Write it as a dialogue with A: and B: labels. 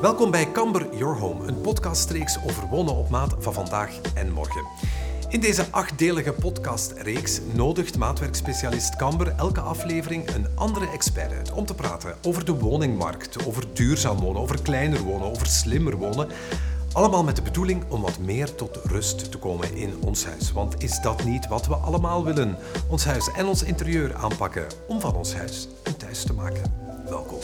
A: Welkom bij Camber Your Home, een podcastreeks over wonen op maat van vandaag en morgen. In deze achtdelige podcastreeks nodigt maatwerkspecialist Camber elke aflevering een andere expert uit om te praten over de woningmarkt, over duurzaam wonen, over kleiner wonen, over slimmer wonen. Allemaal met de bedoeling om wat meer tot rust te komen in ons huis. Want is dat niet wat we allemaal willen? Ons huis en ons interieur aanpakken om van ons huis een thuis te maken. Welkom.